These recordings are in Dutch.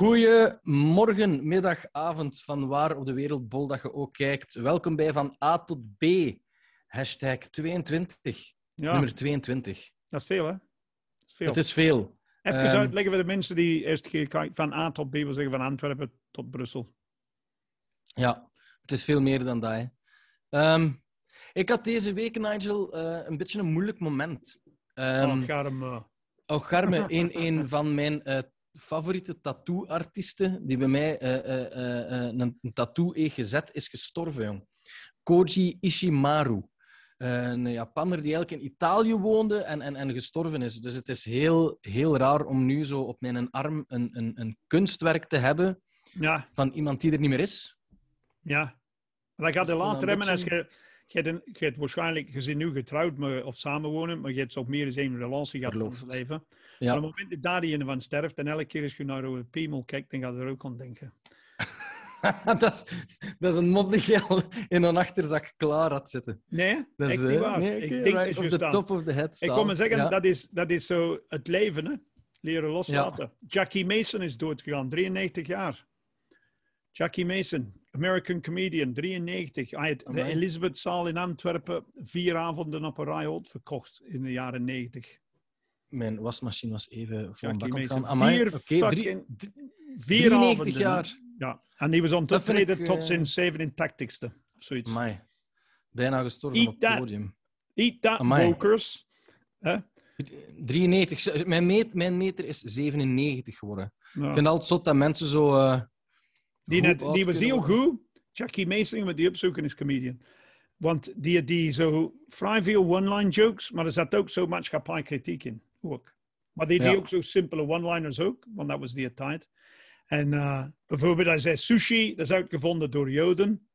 Goedemorgen, middag, avond, van waar op de wereldbol dat je ook kijkt. Welkom bij Van A tot B. Hashtag 22. Ja, Nummer 22. dat is veel, hè? Dat is veel. Het is veel. Even Ehm, uitleggen voor de mensen die eerst keer kijken van A tot B, wil zeggen van Antwerpen tot Brussel. Ja, het is veel meer dan dat. hè. Ehm, ik had deze week, Nigel, eh, een beetje een moeilijk moment. Ehm oh, ga hem... eh, Oh, Garme, een, een van mijn eh, favoriete tattoo-artiesten, die bij mij eh, eh, een, een tattoo heeft gezet, is gestorven, jong. Koji Ishimaru. Een Japanner die eigenlijk in Italië woonde en, en, en gestorven is. Dus het is heel, heel raar om nu zo op mijn arm een, een, een kunstwerk te hebben ja, van iemand die er niet meer is. ja. Dat gaat is later hebben als je... Je hebt, een- je hebt waarschijnlijk, je bent nu getrouwd maar, of samenwonen, maar je hebt zo meer dan één relatie gehad van het leven. Ja. Maar op het moment dat daar ene van sterft en elke keer als je naar een piemel kijkt, dan ga je er ook aan denken. dat, is, dat is een mop die je al in een achterzak klaar had zitten. Nee, Dat is niet eh, waar. nee, ik denk right dat op je de top of the head. Ik kom maar zeggen, Ja. dat, is, dat is zo het leven, hè? Leren loslaten. Jackie Mason is doodgegaan, 93 jaar. Jackie Mason, American comedian, 93. Hij had de. Elisabethzaal in Antwerpen vier avonden op een rij uitverkocht in de jaren 90. Mijn wasmachine was even voor een Jackie bak. Amai, vier, oké, drie- fucking, d- vier 93 avonden. hè. jaar. Ja, en die was aan het ik, tot eh, zijn 87ste. Of zoiets. Amai. Bijna gestorven Eat op het podium. Eat that. Hè? 93. Mijn, meet, mijn meter is 97 geworden. Ja. Ik vind het altijd zot dat mensen zo... eh, Die, net, was heel goed. Jackie Mason, met die opzoeken is comedian. Want die, die zo vrij veel one-line jokes, maar er zat ook zo maatschappijkritiek in. Ook. Maar die Ja. ook zo simpele one-liners ook, want dat was die tijd. En eh, bijvoorbeeld, hij zei sushi, dat is uitgevonden door Joden.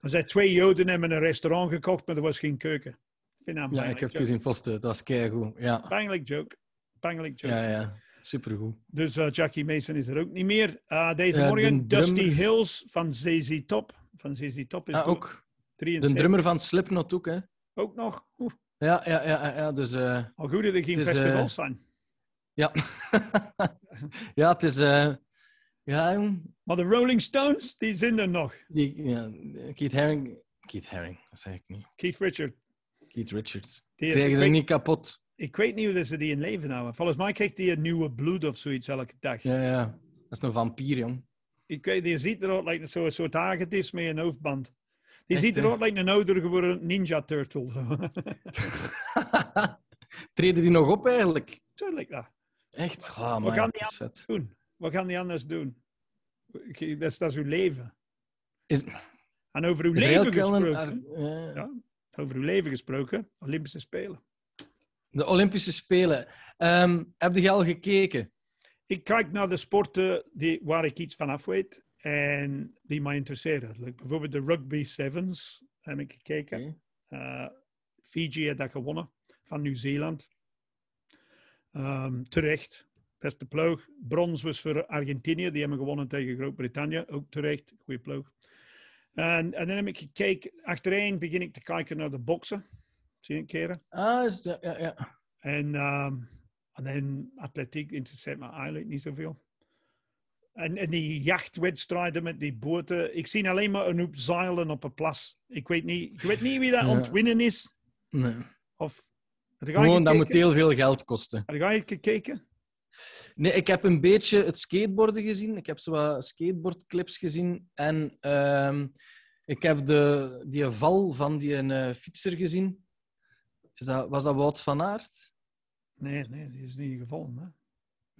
Hij zei twee Joden hebben een restaurant gekocht, maar er was geen keuken. Vind een Ja, ik heb het gezien posten. Dat was keigoed. Ja, Pijnlijk joke. Pijnlijk joke. ja, ja. Supergoed. Dus eh, Jackie Mason is er ook niet meer. Uh, deze Ja, morgen de Dusty drummer- Hills van ZZ Top. Van ZZ Top is Ah, ook. De 73. drummer van Slipknot ook, hè. Ook nog. Oeh, Ja, ja, ja. ja, dus... eh, al goed dat er geen is, festivals eh, zijn. ja. ja, het is... eh, ja, jong. Maar de Rolling Stones, die zijn er nog. Die, ja, Keith Haring... Keith Haring, dat zeg ik niet. Keith Richard. Keith Richards. Die is, Krijgen ze niet kapot. Ik weet niet hoe ze die in leven houden. Volgens mij krijgt die een nieuwe bloed of zoiets elke dag. Ja, ja. Dat is een vampier, jong. Ik weet, die ziet eruit like zo'n soort hagedis met een hoofdband. Die Echt, ziet hè? eruit like een ouder geworden Ninja Turtle. Treden die nog op, eigenlijk? Tuurlijk dat. Echt? Ah, We man, gaan die vet. doen. Wat gaan die anders doen? Dat is, dat is uw leven. Is, En over uw er leven gesproken. ar- eh, Ja. Over uw leven gesproken. Olympische Spelen. De Olympische Spelen. Ehm, heb je al gekeken? Ik kijk naar de sporten die, waar ik iets van af weet en die mij interesseren. Like bijvoorbeeld de rugby sevens heb ik gekeken. Eh, Fiji had dat gewonnen van Nieuw-Zeeland. Ehm, terecht. Beste ploeg. Brons was voor Argentinië. Die hebben gewonnen tegen Groot-Brittannië. Ook terecht. Goeie ploeg. En, en dan heb ik gekeken. Achtereen begin ik te kijken naar de boksen. Zie je een keer. Ah, is- ja, ja, ja. En, ehm en dan atletiek interesseert me eigenlijk niet zoveel. En, en die jachtwedstrijden met die boten. Ik zie alleen maar een hoop zeilen op een plas. Ik weet niet, ik weet niet wie dat Ja. aan het winnen is. Nee. Of, Gewoon, dat moet heel veel geld kosten. Heb jij gekeken? Nee, ik heb een beetje het skateboarden gezien. Ik heb zo wat skateboardclips gezien. En ehm, ik heb de, die val van die eh, fietser gezien. Is dat, was dat Wout van Aert? Nee, nee, die is niet gevallen. Hè?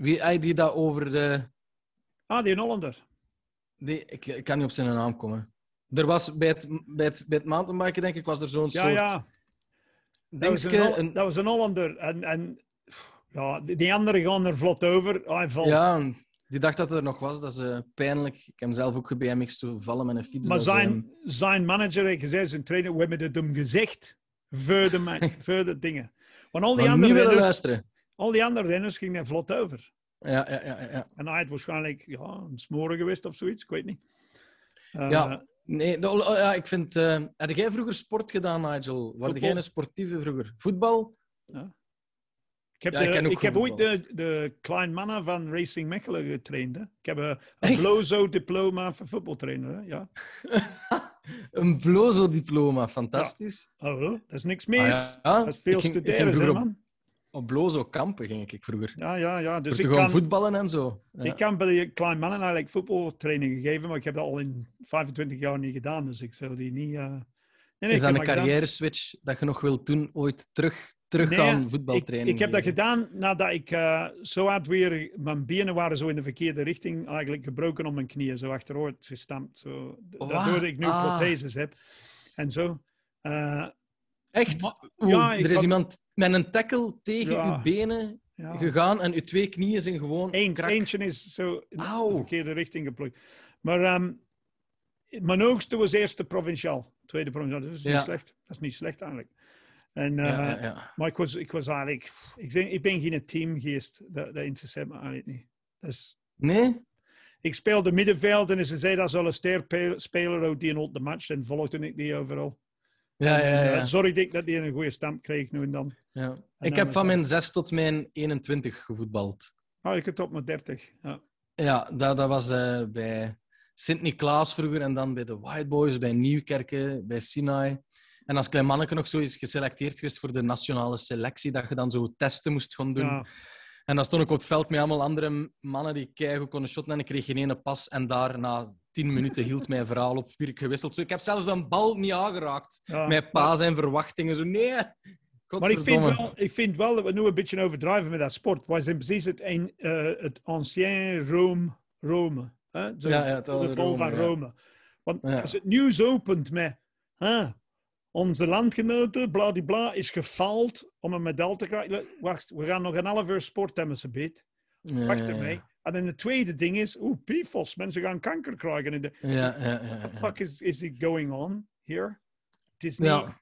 Wie, ah, die dat over de... Ah, die een Hollander. Die, ik, ik kan niet op zijn naam komen. Er was bij het, bij het, bij het mountainbiken, denk ik, was er zo'n Ja, soort... ja. Dat was, een, een- dat was een Hollander. En, en ja, die, anderen gaan er vlot over. Hij valt. Ja, die dacht dat het er nog was. Dat is pijnlijk. Ik heb hem zelf ook BMX te vallen met een fiets. Maar zijn, zijn manager heeft gezegd, zijn trainer, we hebben het hem gezegd. Voor de, ma- voor de dingen. Want al die, maar andere renners, al die andere renners gingen er vlot over. Ja, ja, ja, ja. En hij had waarschijnlijk ja, een smoren geweest of zoiets, ik weet niet. Eh, Ja. Nee, de- oh, ja, ik vind... eh had jij vroeger sport gedaan, Nigel? Word jij een sportieve vroeger? Voetbal? Ja. Ik heb, Ja, ik de- heb ooit de, de klein mannen van Racing Mechelen getraind. Hè. Ik heb een, een Echt? Blozo-diploma voor voetbaltrainer. Hè. Ja. Een Blozo-diploma, fantastisch. Oh, dat is niks mis. Ah, ja. Dat is veel ging- studeren, hè, op, man. op Blozo-kampen ging ik vroeger. Ja, ja, ja. Dus ik kan, voetballen en zo. Ja. ik kan bij de klein mannen eigenlijk voetbaltraining gegeven, maar ik heb dat al in 25 jaar niet gedaan. Dus ik zou die niet... eh, Nee, nee, is dat een carrière-switch dat je nog wilt doen, ooit terug, terug gaan ik, voetbaltraining ik heb dat gedaan nadat ik eh, zo hard weer... Mijn benen waren zo in de verkeerde richting eigenlijk gebroken om mijn knieën. Zo achterover gestampt. Zo? Daardoor ik nu Ah. protheses heb. En zo. Eh, Echt? Maar- Oeh, ja, er is had- iemand met een tackle tegen Ja. uw benen ja. gegaan en uw twee knieën zijn gewoon Eén, krak. eentje is zo in de verkeerde richting geplukt. Maar ehm, mijn hoogste was eerste provinciaal. Tweede provinciaal. Dat is niet slecht. Dat is niet slecht eigenlijk. En, eh, Ja, ja, ja. Maar ik was, ik was eigenlijk... Ik, ik ben geen teamgeest. Dat, dat interesseert me eigenlijk niet. Is, Nee? ik speelde middenveld en ze zei dat is al een sterspeler uit die in de match. En volgde ik die overal. Ja, ja, eh, ja. zorgde ik dat die een goede stamp kreeg nu en dan. ja. Ik heb van mijn 6 tot mijn 21 gevoetbald. Oh, ik heb tot mijn 30. Ja. Ja, dat, dat was eh, bij Sint-Niklaas vroeger en dan bij de White Boys, bij Nieuwkerken, bij Sinai. En als klein manneke nog zo is geselecteerd geweest voor de nationale selectie, dat je dan zo testen moest gaan doen. Ja. En dan stond ik op het veld met allemaal andere mannen die keigoed konden shotten en ik kreeg geen ene pas. En daar na tien minuten hield mijn verhaal op, weer gewisseld. Zo, ik heb zelfs een bal niet aangeraakt. Ja. Mijn pa zijn verwachtingen. Zo, nee, Maar ik vind, wel, ik vind wel dat we nu een beetje overdrijven met dat sport. Wij zijn precies het, een, eh, het ancien Rome. Rome hè? Zo, Ja, ja, het de val Rome, van. Rome. Want als het nieuws opent met... hè, onze landgenoten, bladibla, is gefaald om een medaille te krijgen. Wacht, we gaan nog een half uur sport hebben, ze beet. Ja, Wacht ja. ermee. En dan de tweede ding is, oeh, PFOS, mensen gaan kanker krijgen. En de, Ja, ja, ja, ja. what the fuck is, is it going on here? Het is niet...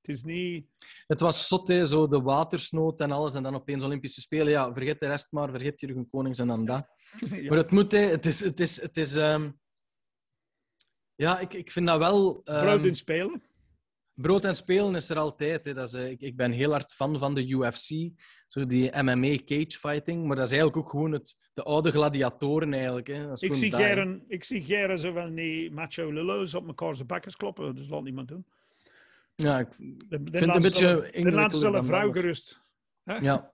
Het is niet... Het was zot, hè, zo de watersnood en alles. En dan opeens Olympische Spelen. Ja, vergeet de rest maar. Vergeet Jurgen Konings en dan dat. ja. Maar het moet, hè. Het is... Het is, het is ehm, Ja, ik, ik vind dat wel... en spelen. Brood en spelen is er altijd. Hè. Dat is, eh, ik, ik ben heel hard fan van de UFC. Zo die MMA cage fighting. Maar dat is eigenlijk ook gewoon het, de oude gladiatoren eigenlijk. Hè. Dat is Ik zie, hè. geren, ik zie geren zo van die macho lullo's op elkaar zijn bakkers kloppen. Dus laat niemand doen. Ja, ik vind het een beetje Dan laten ingewikkelder ze een dan vrouw gerust. Ja.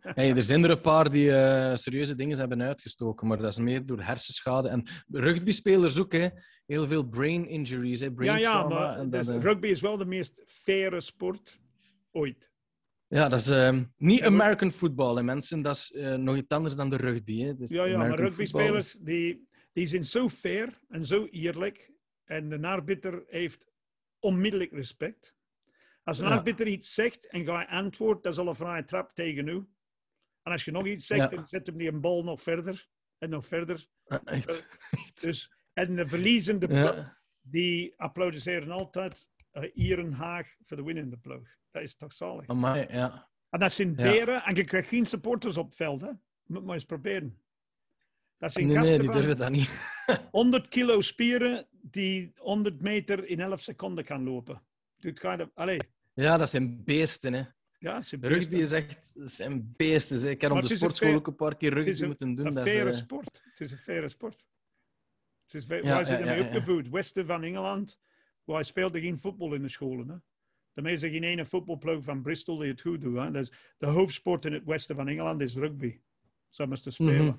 Hey, er zijn er een paar die eh, serieuze dingen hebben uitgestoken, maar dat is meer door hersenschade. En rugbyspelers ook, hè. heel veel brain injuries, hè. brain Ja, maar en dus dat, eh, rugby is wel de meest faire sport ooit. ja, dat is ehm, niet American football, hè, mensen. Dat is eh, nog iets anders dan de rugby. Hè. Is Ja, ja, maar rugbyspelers die, die zijn zo fair en zo eerlijk. En de arbiter heeft onmiddellijk respect. Als een arbiter iets zegt en ga je antwoord, dat is al een vrije trap tegen u. En als je nog iets zegt, dan zet hem die een bal nog verder en nog verder. voetbal. Eh, Echt. Dus, en de verliezende ploeg, die applaudisseren altijd uh, Ieren Haag voor de winnende ploeg. Dat is toch zalig. Amai, ja. En dat zijn beren en je krijgt geen supporters op het veld. Hè. Moet maar eens proberen. Dat zijn Nee, nee, gasten die van durven dat niet. 100 kilo spieren die 100 meter in 11 seconden kan lopen. Dit kind of, allee, Ja, dat zijn beesten. Hè. ja, is een Rugby is echt... Dat zijn beesten. Hè. Ik heb op de is een sportschool fair- ook een paar keer rugby is een- moeten doen. een Dat is, faire eh, sport. Het is een faire sport. Het is, wij Ja, zijn ja, opgevoed. Westen van Engeland, wij speelden geen voetbal in de scholen. Hè. De meeste geen ene voetbalploeg van Bristol die het goed doet. Hè. Dus de hoofdsport in het westen van Engeland is rugby. Zo te spelen. Mhm.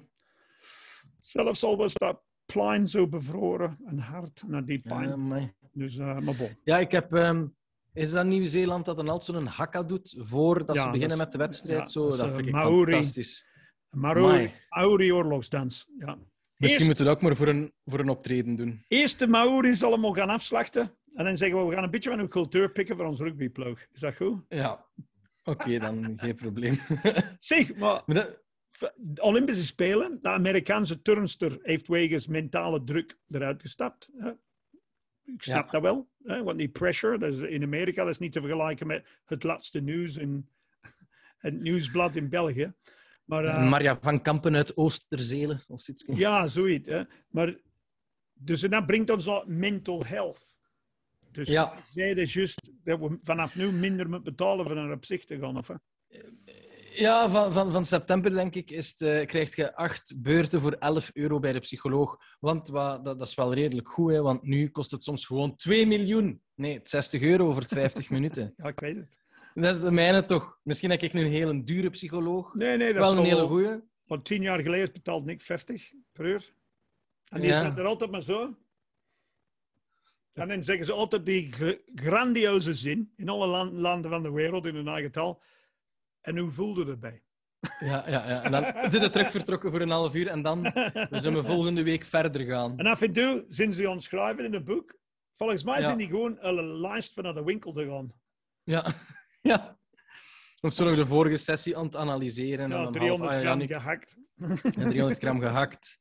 Zelfs al was dat plein zo bevroren en hard naar die pijn. Dus, eh, maar bon. Ja, ik heb... ehm, is dat Nieuw-Zeeland dat dan altijd zo'n hakka doet voordat Ja, ze beginnen met de wedstrijd? ja, zo, dat eh, vind ik Maori. fantastisch. Maori. Maori oorlogsdans. Ja. Misschien Eerst- moeten we dat ook maar voor een, voor een optreden doen. Eerst de Maori's allemaal gaan afslachten. En dan zeggen we, we gaan een beetje van uw cultuur pikken voor ons rugbyploeg. Is dat goed? Ja. Oké, dan geen probleem. Zeg, maar Maar dat- de Olympische Spelen, de Amerikaanse turnster heeft wegens mentale druk eruit gestapt. Ik snap Ja. dat wel, want die pressure dat is in Amerika dat is niet te vergelijken met het laatste nieuws in het nieuwsblad in België. Maar, eh, Marja van Kampen uit Oosterzelen of zoiets. Ja, zoiets. Hè. Maar, dus en dat brengt ons naar mental health. Dus Ja. zij is juist dat we vanaf nu minder moeten betalen voor naar op zich te gaan. Of, hè? Ja, van, van, van september denk ik is het, eh, krijg je acht beurten voor 11 euro bij de psycholoog. Want wat, dat, dat is wel redelijk goed, hè, want nu kost het soms gewoon 2 miljoen. Nee, 60 euro voor 50 minuten. Ja, ik weet het. Dat is de mijne toch. Misschien heb ik nu een hele dure psycholoog. Nee, nee, dat Wel is een hele goeie. Want tien jaar geleden betaalt Nick 50 per uur. En die Ja. zit er altijd maar zo. En dan zeggen ze altijd die gr- grandioze zin in alle lan- landen van de wereld in hun eigen taal. En hoe voelde het bij? Ja, ja, ja. En dan zit het terug vertrokken voor een half uur en dan we zullen volgende week verder gaan. En af en toe zijn ze aan het schrijven in een boek. Volgens mij Ja. zijn die gewoon een lijst van naar de winkel te gaan. Ja, ja. Of zo nog de vorige sessie aan het analyseren. en Ja, dan een 300 half, ah, ja, gram gehakt. en 300 gram gehakt.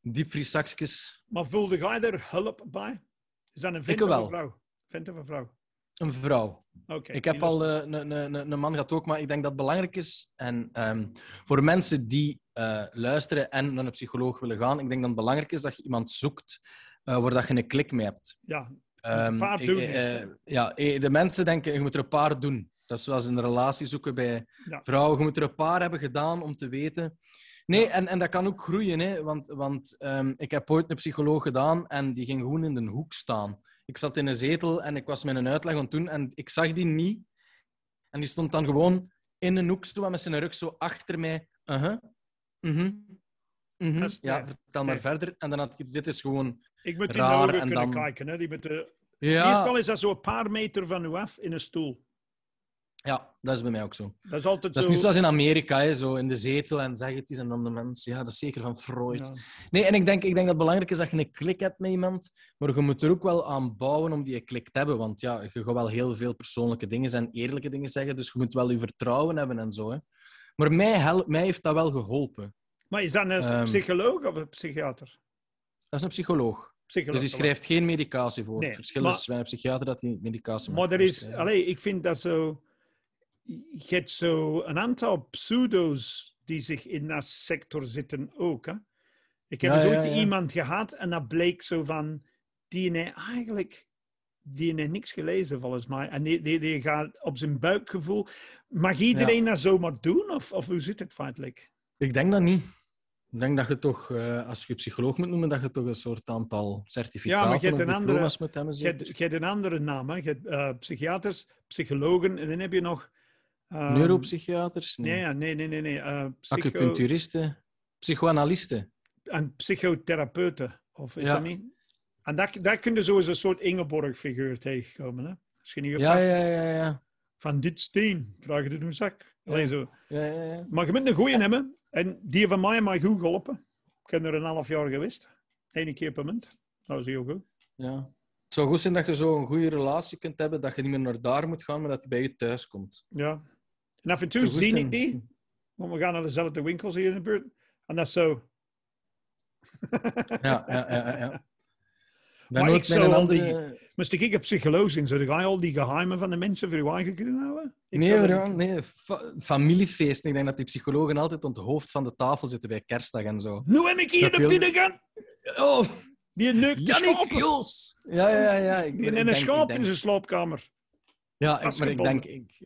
Diepvrieszakjes. Maar voelde jij er hulp bij? Is dat een vent of een vrouw? Vent of een vrouw? Een vrouw. Oké. Ik heb al eh, een man gehad ook, maar ik denk dat het belangrijk is. En ehm, voor mensen die eh, luisteren en naar een psycholoog willen gaan, ik denk dat het belangrijk is dat je iemand zoekt eh, waar dat je een klik mee hebt. Ja, Ehm, een paar ik- doen ja, de mensen denken, je moet er een paar doen. Dat is zoals in een relatie zoeken bij Ja. vrouwen. Je moet er een paar hebben gedaan om te weten. Nee, en, en dat kan ook groeien. Hè? Want, want ehm, ik heb ooit een psycholoog gedaan en die ging gewoon in de hoek staan. Ik zat in een zetel en ik was met een uitleg aan het doen en ik zag die niet. En die stond dan gewoon in een hoekstoel met zijn rug zo achter mij. Uh-huh. Mhm. Mhm. Dat is- Ja, vertel maar Nee. verder. En dan had ik dit is gewoon... Ik moet de raar ogen en kunnen dan- kijken. Hè? Die met de... Ja, Meestal is dat zo een paar meter van u af in een stoel. Ja, dat is bij mij ook zo. Dat is altijd Dat is zo... niet zoals in Amerika, hè, zo in de zetel en zeg het eens en dan de mens. Ja, dat is zeker van Freud. Ja. Nee, en ik denk, ik denk dat het belangrijk is dat je een klik hebt met iemand, maar je moet er ook wel aan bouwen om die klik te hebben. Want ja, je gaat wel heel veel persoonlijke dingen en eerlijke dingen zeggen, dus je moet wel je vertrouwen hebben en zo. Hè. Maar mij, help, mij heeft dat wel geholpen. Maar is dat een Ehm. psycholoog of een psychiater? Dat is een psycholoog. Psycholoog. Dus die schrijft geen medicatie voor. Nee, het verschil maar- is bij een psychiater dat hij medicatie Maar mag er is... Allee, ik vind dat zo... Je hebt zo een aantal pseudo's die zich in dat sector zitten ook. Hè? Ik heb Ja, ja. iemand gehad en dat bleek zo van... Die heeft eigenlijk... Die heeft niks gelezen, volgens mij. En die, die, die gaat op zijn buikgevoel... Mag iedereen dat zomaar doen? Of, of hoe zit het feitelijk? Ik denk dat niet. Ik denk dat je toch, eh, als je psycholoog moet noemen, dat je toch een soort aantal certificaten Ja, maar je hebt een andere-. Je hebt, zeker? je hebt een andere naam. Hè? Je hebt eh, psychiaters, psychologen en dan heb je nog... ehm, Neuropsychiaters? Nee. Nee, ja, nee, nee, nee. nee. eh, psycho- Acupuncturisten? Psychoanalisten? en psychotherapeuten. Of is Ja. dat niet? En daar, daar kun je zo eens een soort Ingeborg-figuur tegenkomen. Hè? Je niet Ja, oppast, ja, ja, ja. van dit steen, draag je in een zak. Allee, zo. ja, ja, ja. Maar je moet een goeie hebben. En die van mij mij goed geholpen. Ik ben er een half jaar geweest. Eén keer per maand. Dat was heel goed. ja. Het zou goed zijn dat je zo een goede relatie kunt hebben, dat je niet meer naar daar moet gaan, maar dat hij bij je thuis komt. Ja. En af en toe zie ik die. Want we gaan naar dezelfde winkels hier in de buurt. En dat is zo. Ja, ja, ja. ja, Maar ik zou een al die- andere... Moest ik een psycholoog zijn, zou je al die geheimen van de mensen voor je eigen kunnen houden? Ik Nee, ja, niet- nee. Fa- familiefeesten. Ik denk dat die psychologen altijd op het hoofd van de tafel zitten bij kerstdag en zo. Nu heb ik hier Dat de wil- binnengang. Oh, Die neukt de schapen. Joos! Ja, ja, ja. Ik, Die in een schaap denk- in zijn slaapkamer. Ja, ik- maar ik denk... Ik,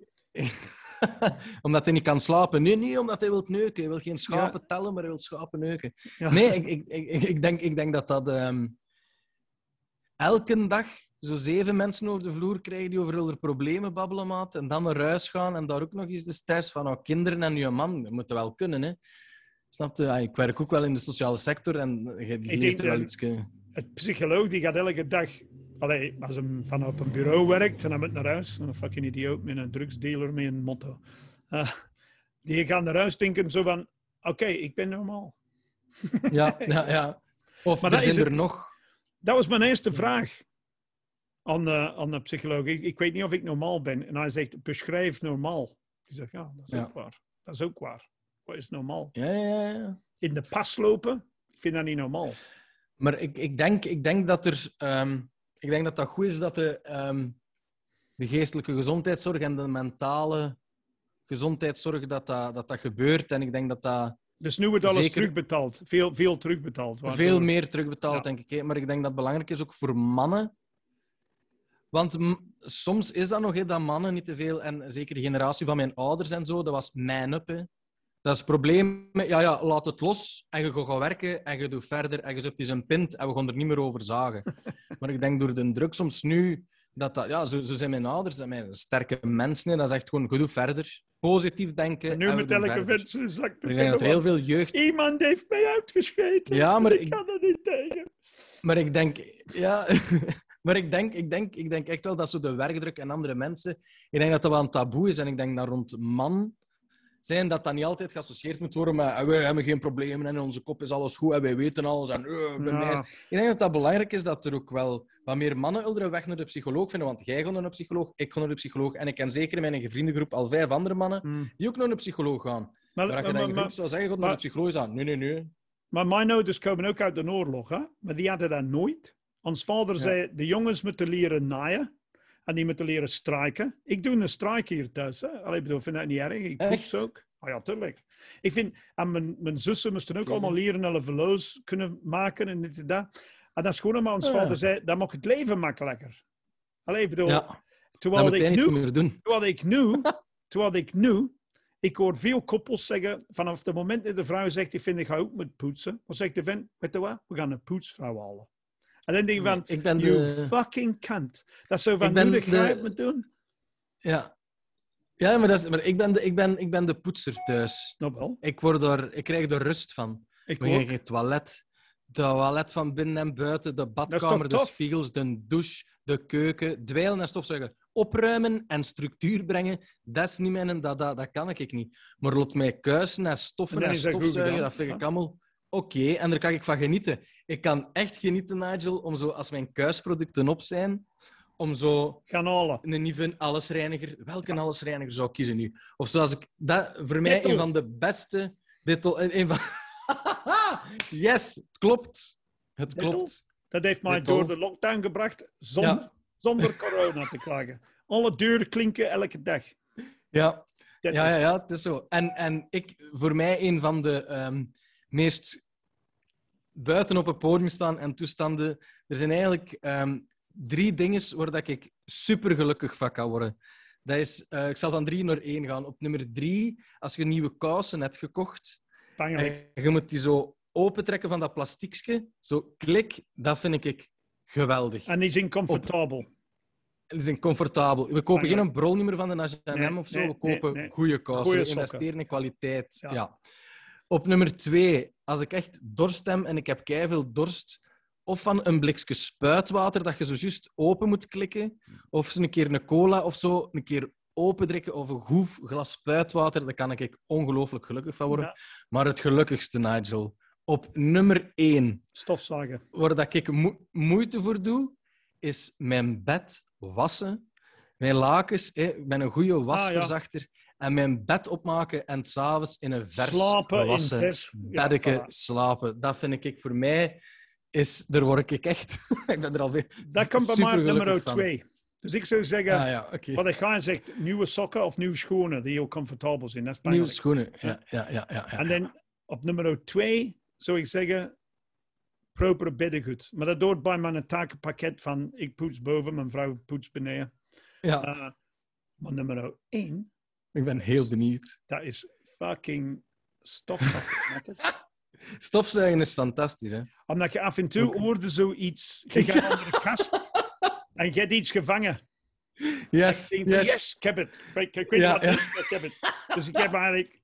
omdat hij niet kan slapen. Nee, niet omdat hij wil neuken. Hij wil geen schapen tellen, maar hij wil schapen neuken. Ja. Nee, ik, ik, ik, ik, denk, ik denk dat dat... ehm, elke dag zo zeven mensen over de vloer krijgen die over hun problemen babbelen, maat. En dan naar huis gaan en daar ook nog eens de stress van oh, kinderen en je man. Dat moet wel kunnen, hè. Snap je? Ja, ik werk ook wel in de sociale sector en je leert er wel iets... Het psycholoog die gaat elke dag, allee, als hij van op een bureau werkt en hij moet naar huis, een fucking idioot met een drugsdealer met een motto. Eh, die gaat naar huis denken zo van, oké, ik ben normaal. Ja, ja, ja. Of Maar er zijn er het- nog... Dat was mijn eerste vraag aan de, aan de psycholoog. Ik, ik weet niet of ik normaal ben. En hij zegt, beschrijf normaal. Ik zeg, ja, dat is Ja. ook waar. Dat is ook waar. Wat is normaal? Ja, ja, ja. In de pas lopen? Ik vind dat niet normaal. Maar ik, ik, denk, ik denk dat er... ehm, ik denk dat dat goed is dat de, ehm, de geestelijke gezondheidszorg en de mentale gezondheidszorg dat dat, dat dat gebeurt. En ik denk dat dat Dus nu wordt alles Zeker. terugbetaald. Veel, veel terugbetaald. waardoor- Veel meer terugbetaald, Ja. denk ik. Maar ik denk dat het belangrijk is ook voor mannen. Want soms is dat nog, hè, dat mannen niet te veel... En zeker de generatie van mijn ouders en zo, dat was mijn up. Hè. Dat is het probleem. Ja, ja, laat het los en je gaat gaan werken en je doet verder en je zet eens een pint en we gaan er niet meer over zagen. maar ik denk door de druk soms nu... Dat dat, ja, zo, zo zijn mijn ouders en mijn sterke mensen. Dat is echt gewoon, je doet verder. Positief denken En nu en met elke vent zijn zak te Ik denk dat er heel veel jeugd Iemand heeft mij uitgescheten. Ja, maar ik ik- kan er niet tegen. Maar ik denk, ja, maar ik denk, ik, denk, ik denk echt wel dat zo de werkdruk en andere mensen, ik denk dat dat wel een taboe is. En ik denk dat rond man zijn dat dat niet altijd geassocieerd moet worden met "Ah, wij hebben geen problemen en in onze kop is alles goed en wij weten alles. En, bij mij is-" Ja. Ik denk dat dat belangrijk is dat er ook wel wat meer mannen een weg naar de psycholoog vinden. Want jij gaat naar een psycholoog, ik ga naar de psycholoog. En ik ken zeker in mijn vriendengroep al vijf andere mannen Hmm. die ook naar een psycholoog gaan. Maar, Maar als je dat in groep zou zeggen, gaat naar de psycholoog is aan. Nee, nee, nee. maar mijn ouders komen ook uit de oorlog, hè? maar die hadden dat nooit. Ons vader Ja. zei, de jongens moeten leren naaien en die moeten leren strijken. Ik doe een strijk hier thuis. Hè? Allee, ik bedoel, vind dat niet erg. Ik poets ook. Ah ja, tuurlijk. Ik vind, en mijn, mijn zussen moesten ook allemaal leren hulle velo's kunnen maken en dit en dat. En dat is gewoon omdat ons Ah, ja. vader zei, dat maakt het leven makkelijker. Allee, ik bedoel, Ja, terwijl ik nu... doen. Terwijl ik nu, terwijl ik nu, ik hoor veel koppels zeggen, vanaf het moment dat de vrouw zegt, ik vind ik ga ook met poetsen, dan zegt de vent, weet je wat, we gaan een poetsvrouw halen. En dan denk ik van, ik ben you de... fucking cunt. Dat is zo van, Ik nu de- ga het me doen? Ja. Ja, maar, dat is, maar ik, ben de, ik, ben, ik ben de poetser thuis. Nou wel, Ik, word er, ik krijg er rust van. ik Ik krijg het toilet. De toilet van binnen en buiten, de badkamer, de spiegels, de douche, de keuken, dweilen en stofzuigen. Opruimen en structuur brengen, dat is niet mijn... Dat, dat, dat kan ik niet. Maar laat mij kuisen en stoffen En stofzuigen, dat vind ik allemaal oké. En daar kan ik van genieten. Ik kan echt genieten, Nigel, om zo, als mijn kuisproducten op zijn, om zo Gaan een nieuwe allesreiniger. Welke allesreiniger zou ik kiezen nu? Of zoals ik... Dat, voor mij een van de beste... Een van... yes, het klopt. Het klopt. Dat heeft mij door de lockdown gebracht, zonder, Ja. zonder corona te klagen. Alle deuren klinken elke dag. Ja, ja, ja, ja het is zo. En, en ik, voor mij een van de ehm, meest buiten op het podium staan en toestanden. Er zijn eigenlijk ehm, drie dingen waar dat ik super gelukkig van kan worden. Dat is, eh, ik zal van drie naar één gaan. Op nummer drie, als je nieuwe kousen hebt gekocht, en je moet die zo opentrekken van dat plastiekje, zo klik, dat vind ik geweldig. En die zijn comfortabel. Die zijn comfortabel. We kopen geen brolnummer van de H&M Nee, of zo. nee, we kopen nee, goede kousen. Goeie we investeren in kwaliteit. Ja. Ja. Op nummer twee, als ik echt dorst heb en ik heb keiveel dorst, of van een blikje spuitwater dat je zo juist open moet klikken, of eens een keer een cola of zo, een keer opendrinken of een goed glas spuitwater, daar kan ik ongelooflijk gelukkig van worden. Ja. Maar het gelukkigste, Nigel, op nummer één, Stofzagen. waar dat ik mo- moeite voor doe, is mijn bed wassen. Mijn lakens, hè, ik ben een goede wasverzachter. En mijn bed opmaken en s'avonds in een vers Slapen. Ja, voilà. slapen. Dat vind ik voor mij, is, daar word ik echt... ik ben er alweer Dat komt bij mij op nummer twee. Dus ik zou zeggen, Ah ja, oké. wat ik ga zegt, nieuwe sokken of nieuwe schoenen die heel comfortabel zijn. Dat is Nieuwe schoenen. Ja, ja, ja. ja, ja. En dan op nummer twee zou ik zeggen, propere beddengoed. Maar dat doet bij mijn takenpakket van ik poets boven, mijn vrouw poets beneden. ja, Eh, maar nummer één, ik ben heel benieuwd. dat is fucking stofzakken. Stofzuigen is fantastisch, hè? Omdat je af en toe Oké. hoorde zoiets, je gaat onder de kast en je hebt iets gevangen. Yes, denk yes. yes, ik heb het. Ik, ik weet Ja, wat ja. is, ik heb het. Dus ik heb eigenlijk...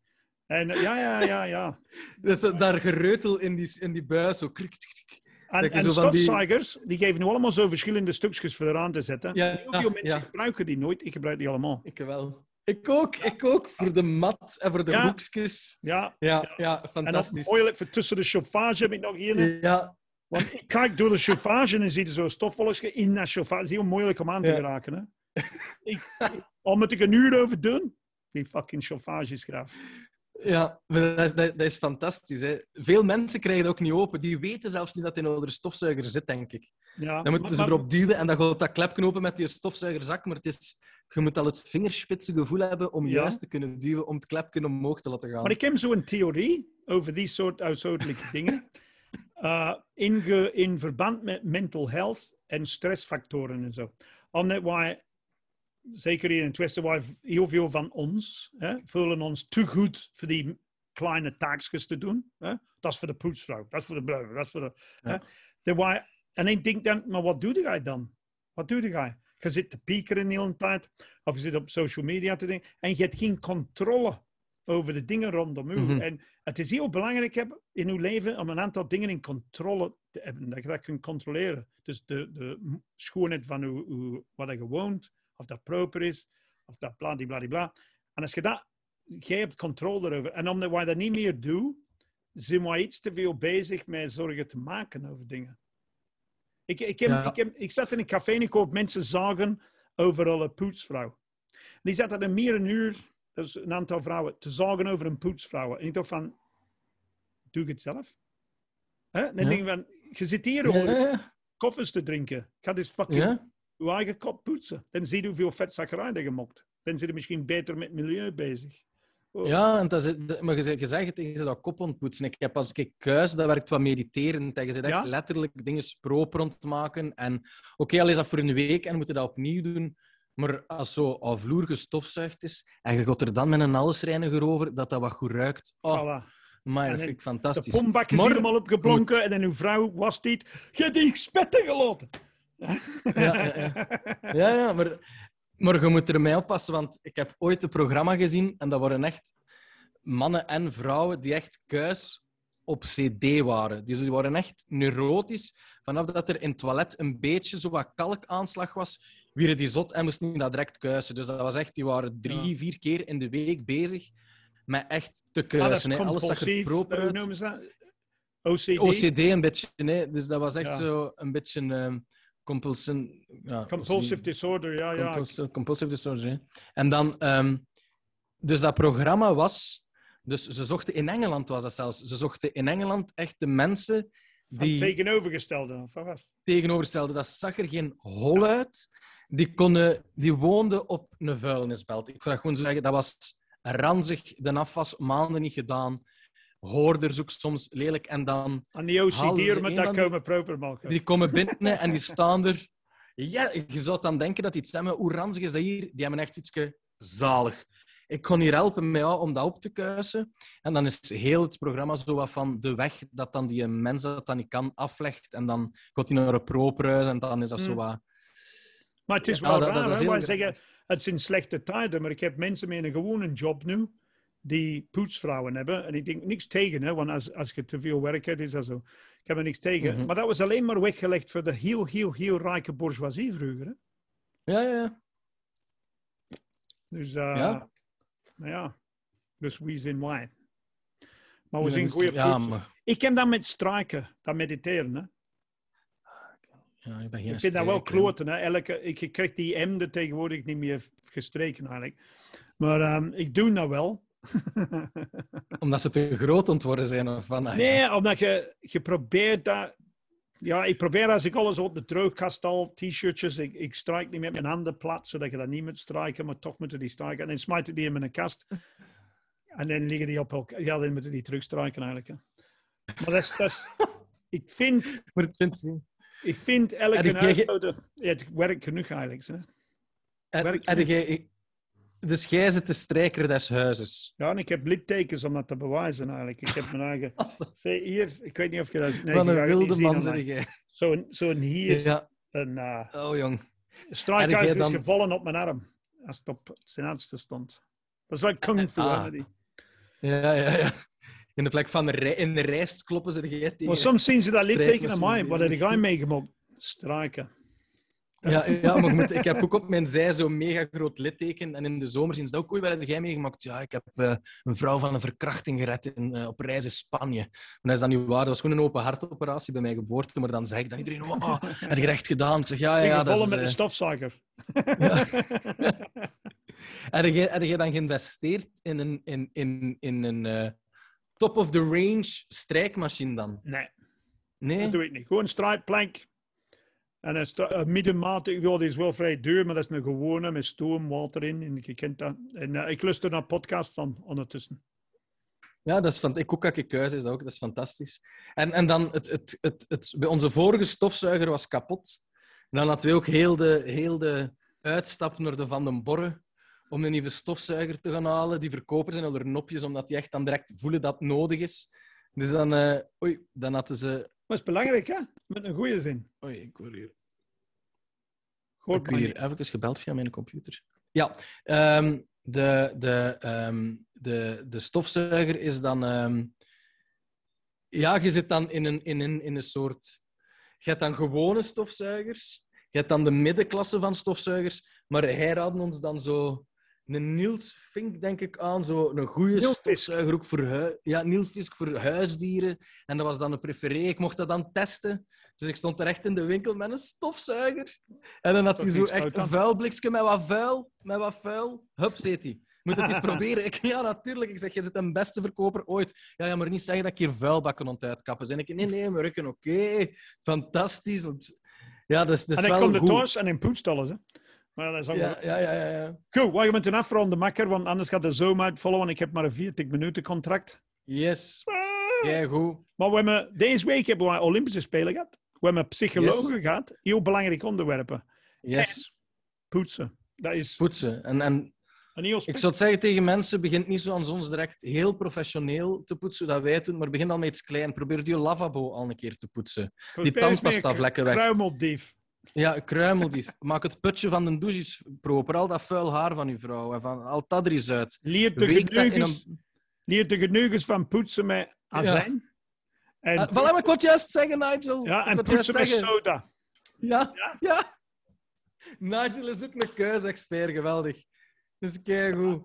En, eh, ja, ja, ja, ja. Dat is zo daar gereutel in die, in die buis, zo krik, krik, krik. En, en die- stofzuigers, die geven nu allemaal zo verschillende stukjes voor eraan te zetten. Ja, Heel veel mensen ja. gebruiken die nooit. Ik gebruik die allemaal. Ik wel. Ik ook, ik ook. Voor de mat en voor de Ja. hoekjes. Ja. Ja, ja, En fantastisch. dan moeilijk voor tussen de chauffage heb ik nog hier. Ja, Want ik kijk door de chauffage en zie je zo'n stofwolkje in dat chauffage. Het is heel moeilijk om aan te geraken. Hè? ik, al moet ik een uur over doen. Die fucking chauffage is graaf. Ja, maar dat is, dat, is fantastisch. Hè. Veel mensen krijgen dat ook niet open. Die weten zelfs niet dat in een stofzuiger zit, denk ik. Ja, Dan moeten maar- ze erop duwen en dan gaat dat klepje open met die stofzuigerzak. Maar het is, je moet al het vingerspitse gevoel hebben om Ja. juist te kunnen duwen, om het klepje omhoog te laten gaan. Maar ik heb zo'n theorie over die soort huishoudelijke dingen. Uh, in, in verband met mental health en stressfactoren en zo. Omdat wij, zeker hier in wij heel veel van ons hè, voelen ons te goed voor die kleine taakjes te doen. Hè. Dat is voor de poetsvrouw, dat is voor de blauwe, dat is voor de... Ja. En ik denk dan, maar wat doe jij dan? Wat doe jij? Je zit te piekeren de hele tijd, of je zit op social media te denken, en je hebt geen controle over de dingen rondom u. Mhm. En het is heel belangrijk heb in uw leven om een aantal dingen in controle te hebben, dat je dat kunt controleren. Dus de, de schoonheid van uw, uw, wat je woont, of dat proper is, of dat bladibladibla. En als je dat, jij hebt controle erover. En omdat wij dat niet meer doen, zijn wij iets te veel bezig met zorgen te maken over dingen. Ik, ik, heb, Ja. ik, heb, ik zat in een café en ik hoor mensen zagen over een poetsvrouw. Die zaten er meer een uur, is een aantal vrouwen, te zagen over een poetsvrouw. En ik dacht van, doe ik het zelf? Hè? Dan Ja. denk ik van, je zit hier om ja, koffers te drinken. Ga dus fucking je eigen kop poetsen. Dan zie je hoeveel vetzakkerij je mokt. Dan zit je misschien beter met het milieu bezig. Oh. Ja, en dat is, maar je, je zegt tegen ze dat kop ontpoetsen. Ik heb als ik kuis, dat werkt wat mediterend. En je zit echt Ja? letterlijk dingen proper rond te maken. En oké, al is dat voor een week en moet je dat opnieuw doen. Maar als zo al vloer gestofzuigd is en je gaat er dan met een allesreiniger over, dat dat wat goed ruikt. Oh, Voilà. maar dat vind ik De fantastisch. pombak is Maar- helemaal opgeblonken en dan uw vrouw was niet. Je die spetten gelaten. Ja, ja, Ja, ja, maar, maar je moet ermee oppassen, want ik heb ooit een programma gezien en dat waren echt mannen en vrouwen die echt kuis op CD waren. Dus die waren echt neurotisch. Vanaf dat er in het toilet een beetje zo wat kalkaanslag was, werden die zot en moesten dat direct kuisen. Dus dat was echt, die waren drie, vier keer in de week bezig met echt te Ah, dat is kuisen. hè. Alles zag er proper uit. noemen ze dat? OCD? OCD een beetje, nee. Dus dat was echt Ja. zo een beetje ehm compulsion... Ja, Compulsive disorder, ja, ja. Compulsive, compulsive disorder. hè. En dan, ehm, dus dat programma was, dus ze zochten in Engeland was dat zelfs, ze zochten in Engeland echt de mensen Van die tegenovergestelde. of wat was het? tegenoverstelden. Dat zag er geen hol uit. Die, konden, die woonden op een vuilnisbelt. Ik dat gewoon zeggen, dat was ranzig, de afwas maanden niet gedaan. Hoorders ook soms lelijk. En dan Aan die OCD met dat komen proper maken. Die komen binnen en die staan er. Ja, je zou dan denken dat die stemmen. Hoe ranzig is dat hier? Die hebben echt iets zalig. Ik kon hier helpen met jou om dat op te kuisen. En dan is heel het programma zo wat van de weg dat dan die mens dat dan niet kan aflegt. En dan gaat hij naar een properhuis en dan is dat zo Hmm. wat... Maar het is Ja, wel dat- dat raar, is grappig. zeggen, het zijn slechte tijden, maar ik heb mensen met een gewone job nu, die poetsvrouwen hebben. En ik denk niks tegen, hè? want als, als je te veel werk hebt, is dat zo. Ik heb er niks tegen. Mhm. Maar dat was alleen maar weggelegd voor de heel, heel, heel rijke bourgeoisie vroeger. Hè? Ja, ja, ja. Dus, uh, Ja. nou ja, dus wie zijn wij? Maar we zijn dus- goede ja, maar... Ik heb dat met strijken, dat mediteren. Hè? Ja, ik ben geen Ik vind dat wel kloten. Hè? Elke, ik krijg die M tegenwoordig niet meer gestreken eigenlijk. Maar ehm, ik doe dat wel. Omdat ze te groot ontworpen zijn of van. nee, omdat je, je probeert dat... Ja, ik probeer als ik alles op de droogkast al, t-shirtjes, ik, ik strijk niet met mijn handen plat, zodat je dat niet moet strijken, maar toch moeten die strijken. En dan smijt ik die in mijn kast. En dan liggen die op elkaar. Ja, dan moeten die terugstrijken eigenlijk. Hè. Maar dat is... Dat is ik vind... Ik vind elke huishouden... Ja, het werkt genoeg eigenlijk. Hè. Heb- Werk heb jij- Dus jij zit de strijker des huizes. Ja, en ik heb littekens om dat te bewijzen eigenlijk. Ik heb mijn eigen... Zie, hier, ik weet niet of je dat... Nee, een wilde man zeg jij. Zo'n zo'n hier, Ja. een uh, Oh, jong. En is gevallen op mijn arm. Als het op zijn hardste stond. Dat is wel kung fu, Ah. die. Ja, ja, ja. In de plek van de, rij- in de rijst kloppen ze er jij tegen. Maar soms zien ze dat litteken aan mij. Wat heb jij meegemaakt? Strijken. Ja, ja maar moet- ik heb ook op mijn zij zo'n mega groot litteken. En in de zomer zien ze dat ook. Oei, wat heb jij meegemaakt? Ja, ik heb eh, een vrouw van een verkrachting gered in, eh, op reis in Spanje. Maar dat is dan niet waar. Dat was gewoon een open hartoperatie bij mijn geboorte. Maar dan zeg ik dan iedereen, wow, heb je er echt gedaan? Ik zeg, ja, ja, Ja, ja. Dat is, met eh, een stofzuiger. Heb je, heb je dan geïnvesteerd in een, in, in, in een eh, top-of-the-range strijkmachine dan? Nee, Nee? dat doe ik niet. Gewoon een strijkplank. En een, een ja, die is wel vrij duur, maar dat is een gewone met stoom, water in. En je kent dat. En eh, ik luister naar podcasts van ondertussen. Ja, dat is ik ook ik kuis is dat ook, dat is fantastisch. En, en dan, het, het, het, het, onze vorige stofzuiger was kapot. En dan hadden we ook heel de, heel de uitstap naar de Van den Borre om een nieuwe stofzuiger te gaan halen. Die verkopen zijn er nopjes, omdat die echt dan direct voelen dat het nodig is. Dus dan, eh, oei, dan hadden ze... Maar het is belangrijk, hè? Met een goede zin. Oei, ik word hier, ik word hier even gebeld via mijn computer. Ja, ehm, de, de, ehm, de, de stofzuiger is dan... ehm, ja, je zit dan in een, in, een, in een soort... Je hebt dan gewone stofzuigers. Je hebt dan de middenklasse van stofzuigers. Maar hij raadde ons dan zo... Een Niels Fink, denk ik, aan. Zo een goede stofzuiger ook voor, hui- ja, Niels Fisk voor huisdieren. En dat was dan een preferé. Ik mocht dat dan testen. Dus ik stond er echt in de winkel met een stofzuiger. En dan had hij zo echt een vuilblikje met wat vuil. Met wat vuil. Hup, zit hij. Moet het eens proberen. Ik, ja, natuurlijk. Ik zeg, je zit een beste verkoper ooit. Ja, ja, maar niet zeggen dat ik hier vuilbakken aan het uitkappen. Ik, nee, nee, maar ik oké. Fantastisch. Ja, dat is, dat is En ik wel kom de thuis en in poets alles, hè? Maar dat is allemaal... Ja, ja, ja, ja. Goed, we gaan moeten afronden, makker, want anders gaat de zoom uitvallen, want ik heb maar een 40 minuten contract. Yes. Ah. Ja, goed. Maar we hebben, deze week hebben we Olympische Spelen gehad. We hebben psychologen gehad. Heel belangrijke onderwerpen. Yes. Poetsen. Dat is Poetsen. En, en ik zou het zeggen tegen mensen, begint niet zo aan ons direct heel professioneel te poetsen, zoals wij het doen, maar begin al met iets klein. Probeer die lavabo al een keer te poetsen. Die tandpasta vlekken weg. Kruimeldief. Ja, kruimeldief. Maak het putje van de douche eens proper. Al dat vuil haar van uw vrouw. En van, al dat er eens uit. De, in genoegens, een... leert de van poetsen met azijn. En, Ah, voilà, ik het juist zeggen, Nigel. ja, en poetsen met zeggen. soda. Ja, Ja? ja. Nigel is ook een keusexpert, geweldig. Dus kijk goed.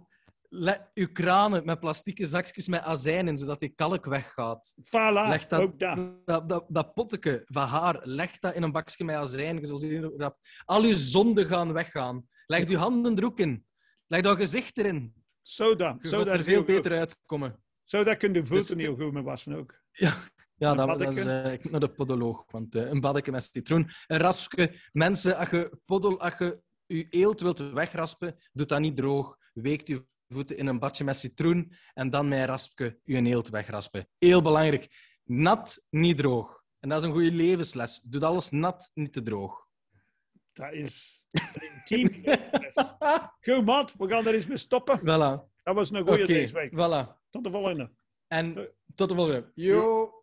Uw kranen met plastieke zakjes met azijn in, zodat die kalk weggaat. Voilà, Leg dat, ook dat. dat, dat, dat potteke van haar, leg dat in een bakje met azijn. Zoals rap. Al uw zonden gaan weggaan. Leg uw handen er ook in. Leg dat gezicht erin. Soda. Je Soda gaat er veel goed. beter uitkomen. Soda kun je voeten Dus- heel goed mee wassen ook. Ja, ja dat, dat is eh, ik naar de podoloog. Want eh, een baddeke met citroen. Een raspje. Mensen, als je, poddel, als je je eelt wilt wegraspen, doe dat niet droog. Weekt je voeten in een badje met citroen en dan met een raspje je eelt wegraspen. Heel belangrijk. Nat, niet droog. En dat is een goede levensles. Doe alles nat, niet te droog. Dat is een intiem. Goed, maat. We gaan er eens mee stoppen. Voilà. Dat was een goede deze week. voilà. Tot de volgende. En tot de volgende. Yo.